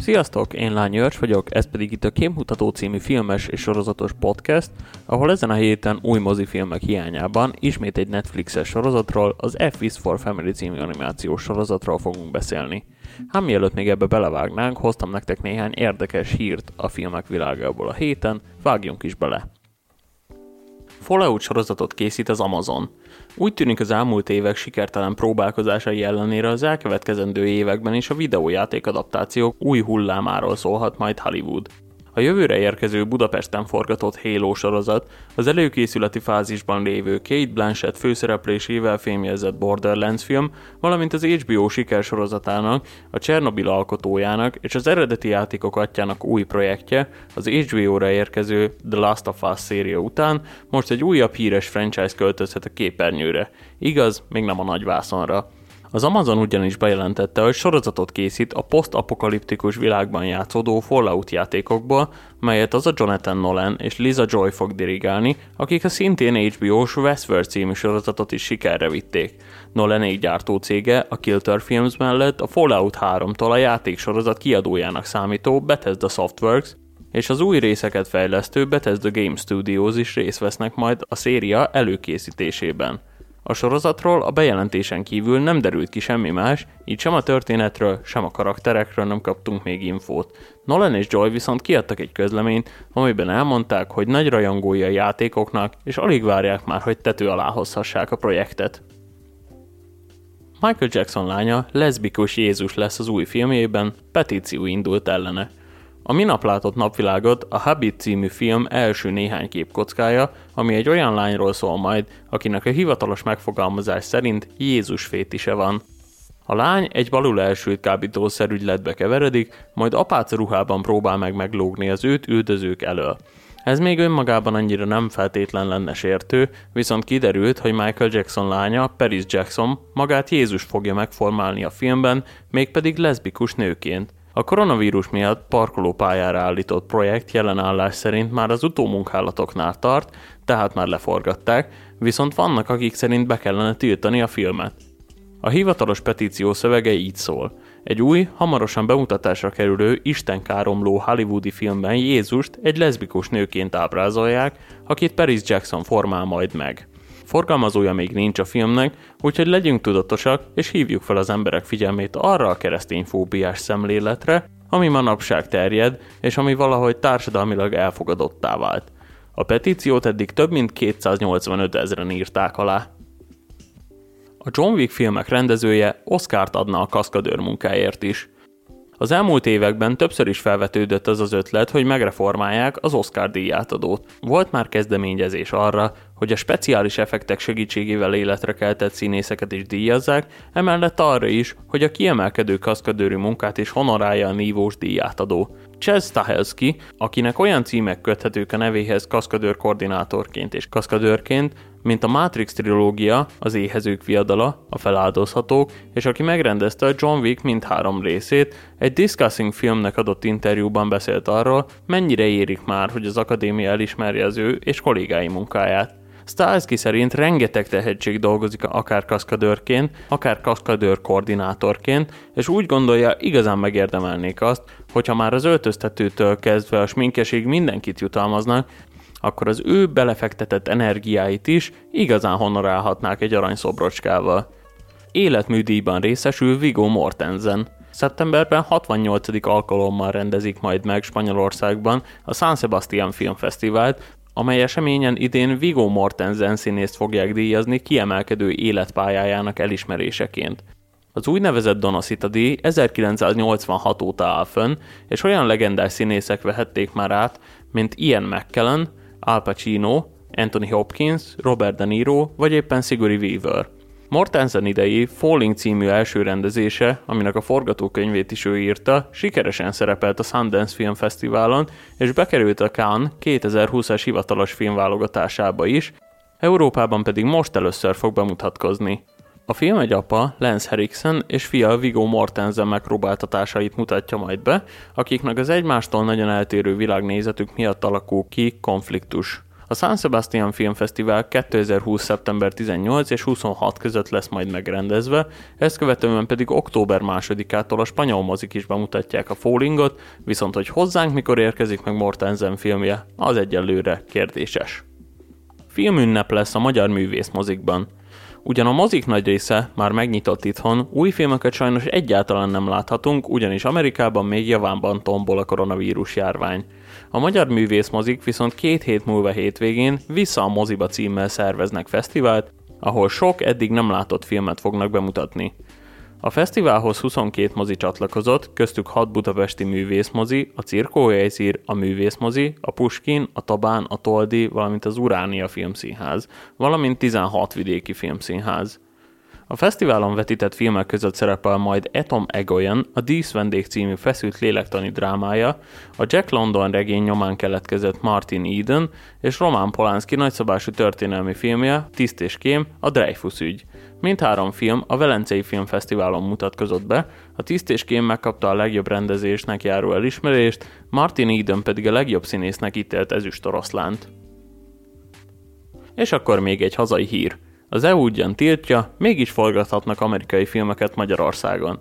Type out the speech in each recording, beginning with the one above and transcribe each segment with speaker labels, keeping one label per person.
Speaker 1: Sziasztok, én Lány Őrs vagyok, ez pedig itt a Képmutató című filmes és sorozatos podcast, ahol ezen a héten új mozifilmek hiányában ismét egy Netflixes sorozatról, az F is for Family című animációs sorozatról fogunk beszélni. Hát mielőtt még ebbe belevágnánk, hoztam nektek néhány érdekes hírt a filmek világából a héten, vágjunk is bele! Fallout sorozatot készít az Amazon. Úgy tűnik az elmúlt évek sikertelen próbálkozásai ellenére az elkövetkezendő években is a videójáték adaptációk új hullámáról szólhat majd Hollywood. A jövőre érkező Budapesten forgatott Halo sorozat az előkészületi fázisban lévő Kate Blanchett főszereplésével fémjelzett Borderlands film, valamint az HBO sikersorozatának, a Csernobyl alkotójának és az eredeti játékok atyának új projektje, az HBO-ra érkező The Last of Us széria után most egy újabb híres franchise költözhet a képernyőre. Igaz, még nem a nagy vászonra. Az Amazon ugyanis bejelentette, hogy sorozatot készít a posztapokaliptikus világban játszódó Fallout játékokból, melyet az a Jonathan Nolan és Lisa Joy fog dirigálni, akik a szintén HBO-s Westworld című sorozatot is sikerre vitték. Nolan egy gyártó cége a Kilter Films mellett a Fallout 3-tól a játéksorozat kiadójának számító Bethesda Softworks, és az új részeket fejlesztő Bethesda Game Studios is részt vesznek majd a széria előkészítésében. A sorozatról a bejelentésen kívül nem derült ki semmi más, így sem a történetről, sem a karakterekről nem kaptunk még infót. Nolan és Joy viszont kiadtak egy közleményt, amiben elmondták, hogy nagy rajongói a játékoknak, és alig várják már, hogy tető alá hozhassák a projektet. Michael Jackson lánya leszbikus Jézus lesz az új filmjében, petíció indult ellene. A minap látott napvilágot a Habit című film első néhány képkockája, ami egy olyan lányról szól majd, akinek a hivatalos megfogalmazás szerint Jézus fétise van. A lány egy balul elsült kábítószerügyletbe keveredik, majd apác ruhában próbál meg meglógni az őt üldözők elől. Ez még önmagában annyira nem feltétlen lenne sértő, viszont kiderült, hogy Michael Jackson lánya, Paris Jackson magát Jézus fogja megformálni a filmben, mégpedig leszbikus nőként. A koronavírus miatt parkolópályára állított projekt jelen állás szerint már az utómunkálatoknál tart, tehát már leforgatták, viszont vannak, akik szerint be kellene tiltani a filmet. A hivatalos petíció szövege így szól. Egy új, hamarosan bemutatásra kerülő istenkáromló hollywoodi filmben Jézust egy leszbikus nőként ábrázolják, akit Paris Jackson formál majd meg. Forgalmazója még nincs a filmnek, úgyhogy legyünk tudatosak, és hívjuk fel az emberek figyelmét arra a keresztényfóbiás szemléletre, ami manapság terjed, és ami valahogy társadalmilag elfogadottá vált. A petíciót eddig több mint 285 ezeren írták alá. A John Wick filmek rendezője Oscárt adna a kaszkadőr munkáért is – az elmúlt években többször is felvetődött az az ötlet, hogy megreformálják az Oscar díjátadót. Volt már kezdeményezés arra, hogy a speciális effektek segítségével életre keltett színészeket is díjazzák, emellett arra is, hogy a kiemelkedő kaszkadőrű munkát is honorálja a nívós díjátadó. Chaz Stahelski, akinek olyan címek köthetők a nevéhez kaszkadőr koordinátorként és kaszkadőrként, mint a Matrix trilógia, az éhezők viadala, a feláldozhatók, és aki megrendezte a John Wick mindhárom részét, egy Discussing filmnek adott interjúban beszélt arról, mennyire érik már, hogy az akadémia elismerje az ő és kollégái munkáját. Stalski szerint rengeteg tehetség dolgozik akár kaszkadőrként, akár kaszkadőr koordinátorként, és úgy gondolja, igazán megérdemelnék azt, hogyha már az öltöztetőtől kezdve a sminkesig mindenkit jutalmaznak, akkor az ő belefektetett energiáit is igazán honorálhatnák egy aranyszobrocskával. Életműdíjban részesül Viggo Mortensen. Szeptemberben 68. alkalommal rendezik majd meg Spanyolországban a San Sebastian Filmfesztivált, amely eseményen idén Viggo Mortensen színészt fogják díjazni kiemelkedő életpályájának elismeréseként. Az úgynevezett Donacita díj 1986 óta áll fönn, és olyan legendás színészek vehették már át, mint Ian McKellen, Al Pacino, Anthony Hopkins, Robert De Niro vagy éppen Sigourney Weaver. Mortensen idei Falling című első rendezése, aminek a forgatókönyvét is ő írta, sikeresen szerepelt a Sundance Film Fesztiválon, és bekerült a Cannes 2020-as hivatalos filmválogatásába is, Európában pedig most először fog bemutatkozni. A film egy apa, Lance Henriksen és fia Viggo Mortensen megpróbáltatásait mutatja majd be, akiknek az egymástól nagyon eltérő világnézetük miatt alakul ki konfliktus. A San Sebastian Filmfesztivál 2020. szeptember 18 és 26 között lesz majd megrendezve, ezt követően pedig október 2-ától a spanyol mozik is bemutatják a Fallingot, viszont hogy hozzánk mikor érkezik meg Mortensen filmje, az egyelőre kérdéses. Filmünnep lesz a magyar művészmozikban. Ugyan a mozik nagy része már megnyitott itthon, új filmeket sajnos egyáltalán nem láthatunk, ugyanis Amerikában még javánban tombol a koronavírus járvány. A magyar művészmozik viszont két hét múlva hétvégén Vissza a moziba címmel szerveznek fesztivált, ahol sok eddig nem látott filmet fognak bemutatni. A fesztiválhoz 22 mozi csatlakozott, köztük 6 budapesti művészmozi, a Cirkóhelyszír, a Művészmozi, a Puskin, a Tabán, a Toldi, valamint az Uránia Filmszínház, valamint 16 vidéki filmszínház. A fesztiválon vetített filmek között szerepel majd Etom Egoyan, a Dísz vendég című feszült lélektani drámája, a Jack London regény nyomán keletkezett Martin Eden és Roman Polanski nagyszabású történelmi filmje, Tiszt és Kém, a Dreyfus ügy. Mindhárom film a Velencei Filmfesztiválon mutatkozott be, a Tiszt és Kém megkapta a legjobb rendezésnek járó elismerést, Martin Eden pedig a legjobb színésznek ítélt ezüst oroszlánt. És akkor még egy hazai hír – az EU ugyan tiltja, mégis forgathatnak amerikai filmeket Magyarországon.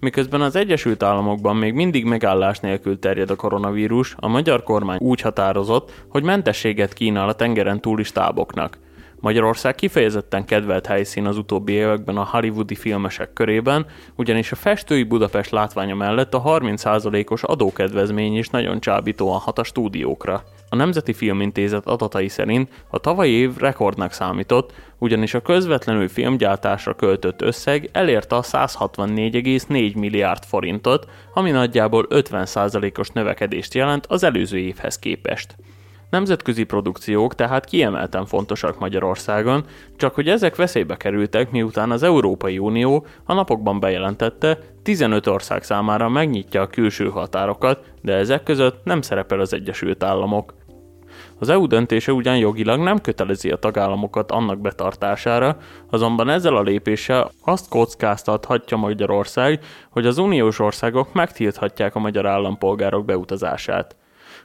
Speaker 1: Miközben az Egyesült Államokban még mindig megállás nélkül terjed a koronavírus, a magyar kormány úgy határozott, hogy mentességet kínál a tengeren túli stáboknak. Magyarország kifejezetten kedvelt helyszín az utóbbi években a hollywoodi filmesek körében, ugyanis a festői Budapest látványa mellett a 30%-os adókedvezmény is nagyon csábítóan hat a stúdiókra. A Nemzeti Filmintézet adatai szerint a tavalyi év rekordnak számított, ugyanis a közvetlenül filmgyártásra költött összeg elérte a 164,4 milliárd forintot, ami nagyjából 50%-os növekedést jelent az előző évhez képest. Nemzetközi produkciók tehát kiemelten fontosak Magyarországon, csak hogy ezek veszélybe kerültek, miután az Európai Unió a napokban bejelentette, 15 ország számára megnyitja a külső határokat, de ezek között nem szerepel az Egyesült Államok. Az EU döntése ugyan jogilag nem kötelezi a tagállamokat annak betartására, azonban ezzel a lépéssel azt kockáztathatja Magyarország, hogy az uniós országok megtilthatják a magyar állampolgárok beutazását.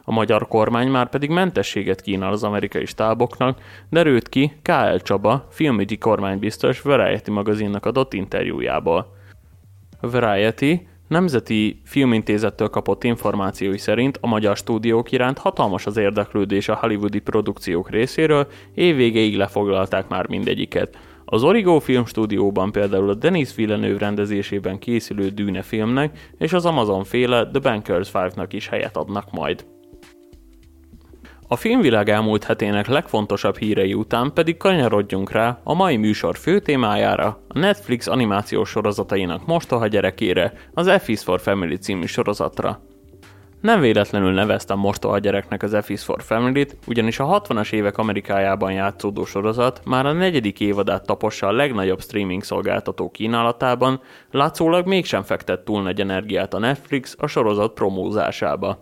Speaker 1: A magyar kormány már pedig mentességet kínál az amerikai stáboknak, derült ki K.L. Csaba, filmügyi kormánybiztos Variety magazinnak adott interjújából. Variety Nemzeti Filmintézettől kapott információi szerint a magyar stúdiók iránt hatalmas az érdeklődés a hollywoodi produkciók részéről, évvégéig lefoglalták már mindegyiket. Az Origo Filmstúdióban például a Denis Villeneuve rendezésében készülő Dűne filmnek és az Amazon féle The Bankers Five-nak is helyet adnak majd. A filmvilág elmúlt hetének legfontosabb hírei után pedig kanyarodjunk rá a mai műsor fő témájára, a Netflix animációs sorozatainak mostoha gyerekére, az F is for Family című sorozatra. Nem véletlenül neveztem mostoha gyereknek az F is for Family-t, ugyanis a 60-as évek Amerikájában játszódó sorozat már a negyedik évadát tapossa a legnagyobb streaming szolgáltató kínálatában, látszólag mégsem fektet túl nagy energiát a Netflix a sorozat promózásába.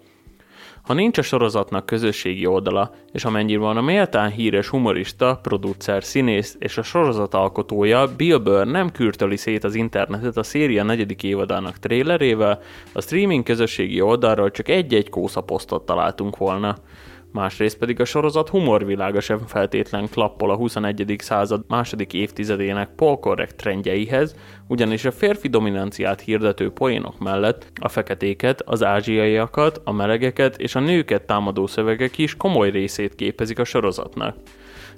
Speaker 1: Ha nincs a sorozatnak közösségi oldala, és amennyiben a méltán híres humorista, producer, színész és a sorozat alkotója Bill Burr nem kürtöli szét az internetet a széria negyedik évadának trélerével, a streaming közösségi oldalról csak egy-egy kósza posztot találtunk volna másrészt pedig a sorozat humorvilága sem feltétlen klappol a 21. század második évtizedének polkorrekt trendjeihez, ugyanis a férfi dominanciát hirdető poénok mellett a feketéket, az ázsiaiakat, a melegeket és a nőket támadó szövegek is komoly részét képezik a sorozatnak.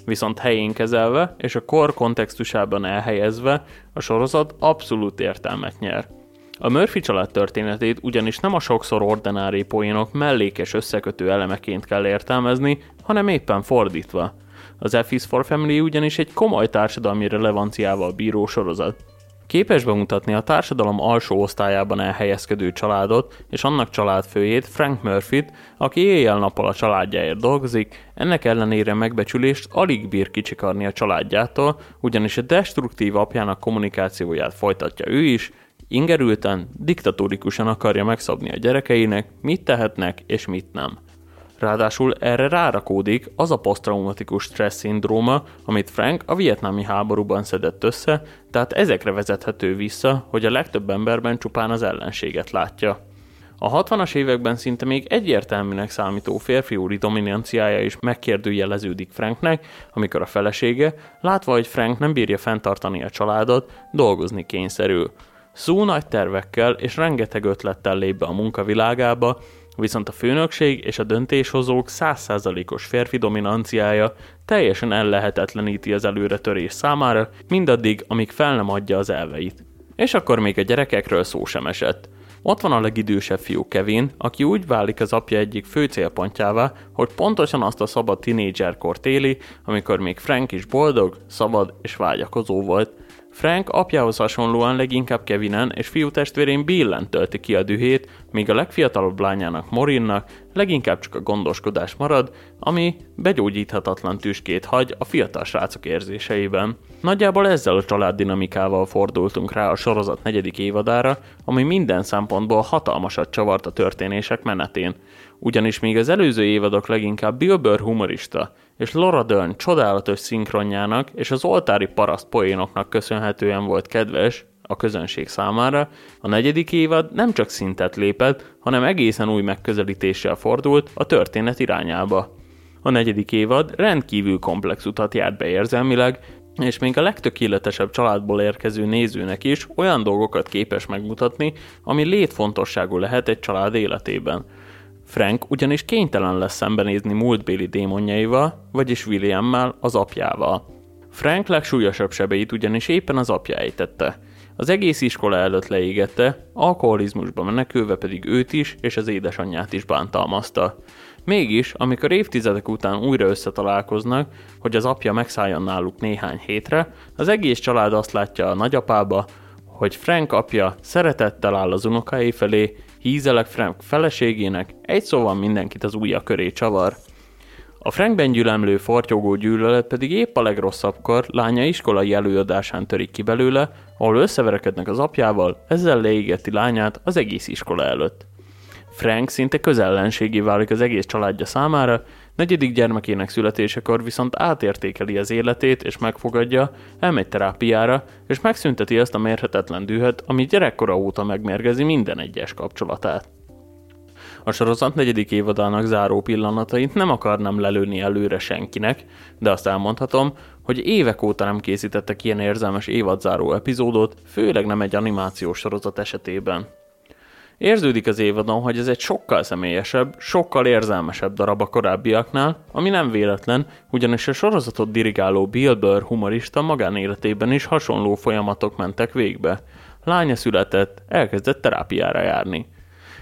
Speaker 1: Viszont helyén kezelve és a kor kontextusában elhelyezve a sorozat abszolút értelmet nyer. A Murphy család történetét ugyanis nem a sokszor ordinári poénok mellékes összekötő elemeként kell értelmezni, hanem éppen fordítva. Az F is for Family ugyanis egy komoly társadalmi relevanciával bíró sorozat. Képes bemutatni a társadalom alsó osztályában elhelyezkedő családot és annak családfőjét, Frank Murphy-t, aki éjjel-nappal a családjáért dolgozik, ennek ellenére megbecsülést alig bír kicsikarni a családjától, ugyanis a destruktív apjának kommunikációját folytatja ő is, Ingerülten, diktatórikusan akarja megszabni a gyerekeinek, mit tehetnek és mit nem. Ráadásul erre rárakódik az a posztraumatikus stressz szindróma, amit Frank a vietnámi háborúban szedett össze, tehát ezekre vezethető vissza, hogy a legtöbb emberben csupán az ellenséget látja. A 60-as években szinte még egyértelműnek számító férfiúri dominanciája is megkérdőjeleződik Franknek, amikor a felesége, látva, hogy Frank nem bírja fenntartani a családot, dolgozni kényszerül. Szú nagy tervekkel és rengeteg ötlettel lép be a munkavilágába, viszont a főnökség és a döntéshozók százszázalékos férfi dominanciája teljesen ellehetetleníti az előretörés számára, mindaddig, amíg fel nem adja az elveit. És akkor még a gyerekekről szó sem esett. Ott van a legidősebb fiú Kevin, aki úgy válik az apja egyik fő célpontjává, hogy pontosan azt a szabad tinédzserkort éli, amikor még Frank is boldog, szabad és vágyakozó volt. Frank apjához hasonlóan leginkább Kevinen és fiútestvérén Billen tölti ki a dühét, míg a legfiatalabb lányának Morinnak leginkább csak a gondoskodás marad, ami begyógyíthatatlan tüskét hagy a fiatal srácok érzéseiben. Nagyjából ezzel a családdinamikával fordultunk rá a sorozat negyedik évadára, ami minden szempontból hatalmasat csavart a történések menetén. Ugyanis még az előző évadok leginkább Bill Burr humorista, és Laura Dern csodálatos szinkronjának és az oltári paraszt poénoknak köszönhetően volt kedves a közönség számára, a negyedik évad nem csak szintet lépett, hanem egészen új megközelítéssel fordult a történet irányába. A negyedik évad rendkívül komplex utat járt be érzelmileg, és még a legtökéletesebb családból érkező nézőnek is olyan dolgokat képes megmutatni, ami létfontosságú lehet egy család életében – Frank ugyanis kénytelen lesz szembenézni múltbéli démonjaival, vagyis Williammel, az apjával. Frank legsúlyosabb sebeit ugyanis éppen az apja ejtette. Az egész iskola előtt leégette, alkoholizmusba menekülve pedig őt is és az édesanyját is bántalmazta. Mégis, amikor évtizedek után újra összetalálkoznak, hogy az apja megszálljon náluk néhány hétre, az egész család azt látja a nagyapába, hogy Frank apja szeretettel áll az unokái felé, hízelek Frank feleségének, egy szóval mindenkit az ujja köré csavar. A Frankben gyülemlő fortyogó gyűlölet pedig épp a legrosszabbkor lánya iskolai előadásán törik ki belőle, ahol összeverekednek az apjával, ezzel leégeti lányát az egész iskola előtt. Frank szinte közellenségé válik az egész családja számára, negyedik gyermekének születésekor viszont átértékeli az életét és megfogadja, elmegy terápiára, és megszünteti azt a mérhetetlen dühöt, ami gyerekkora óta megmérgezi minden egyes kapcsolatát. A sorozat negyedik évadának záró pillanatait nem akarnám lelőni előre senkinek, de azt elmondhatom, hogy évek óta nem készítettek ilyen érzelmes évadzáró epizódot, főleg nem egy animációs sorozat esetében. Érződik az évadon, hogy ez egy sokkal személyesebb, sokkal érzelmesebb darab a korábbiaknál, ami nem véletlen, ugyanis a sorozatot dirigáló Bill Burr humorista magánéletében is hasonló folyamatok mentek végbe. Lánya született, elkezdett terápiára járni.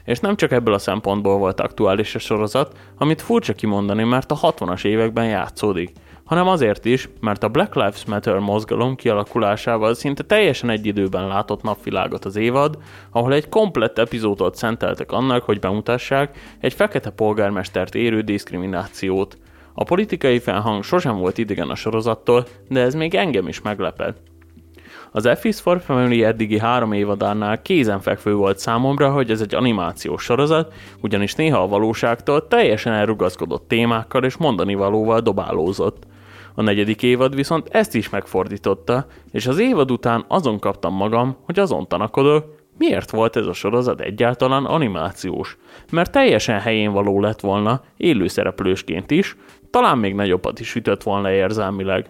Speaker 1: És nem csak ebből a szempontból volt aktuális a sorozat, amit furcsa kimondani, mert a 60-as években játszódik – hanem azért is, mert a Black Lives Matter mozgalom kialakulásával szinte teljesen egy időben látott napvilágot az évad, ahol egy komplett epizódot szenteltek annak, hogy bemutassák egy fekete polgármestert érő diszkriminációt. A politikai felhang sosem volt idegen a sorozattól, de ez még engem is meglepett. Az F is for Family eddigi három évadánál kézenfekvő volt számomra, hogy ez egy animációs sorozat, ugyanis néha a valóságtól teljesen elrugaszkodott témákkal és mondani valóval dobálózott. A negyedik évad viszont ezt is megfordította, és az évad után azon kaptam magam, hogy azon tanakodok, miért volt ez a sorozat egyáltalán animációs. Mert teljesen helyén való lett volna, élőszereplősként is, talán még nagyobbat is ütött volna érzelmileg.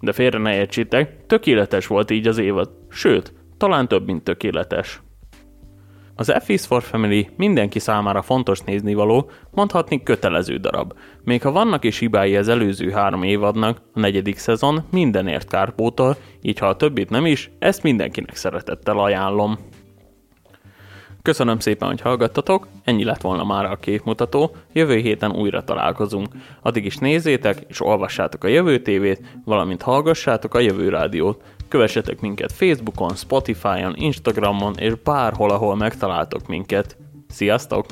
Speaker 1: De félre ne értsétek, tökéletes volt így az évad, sőt, talán több, mint tökéletes. Az F is for Family mindenki számára fontos néznivaló, mondhatni kötelező darab. Még ha vannak is hibái az előző három évadnak, a negyedik szezon mindenért kárpótol, így ha a többit nem is, ezt mindenkinek szeretettel ajánlom. Köszönöm szépen, hogy hallgattatok, ennyi lett volna már a képmutató, jövő héten újra találkozunk. Addig is nézzétek és olvassátok a jövő tévét, valamint hallgassátok a jövő rádiót. Kövessetek minket Facebookon, Spotify-on, Instagramon és bárhol, ahol megtaláltok minket. Sziasztok!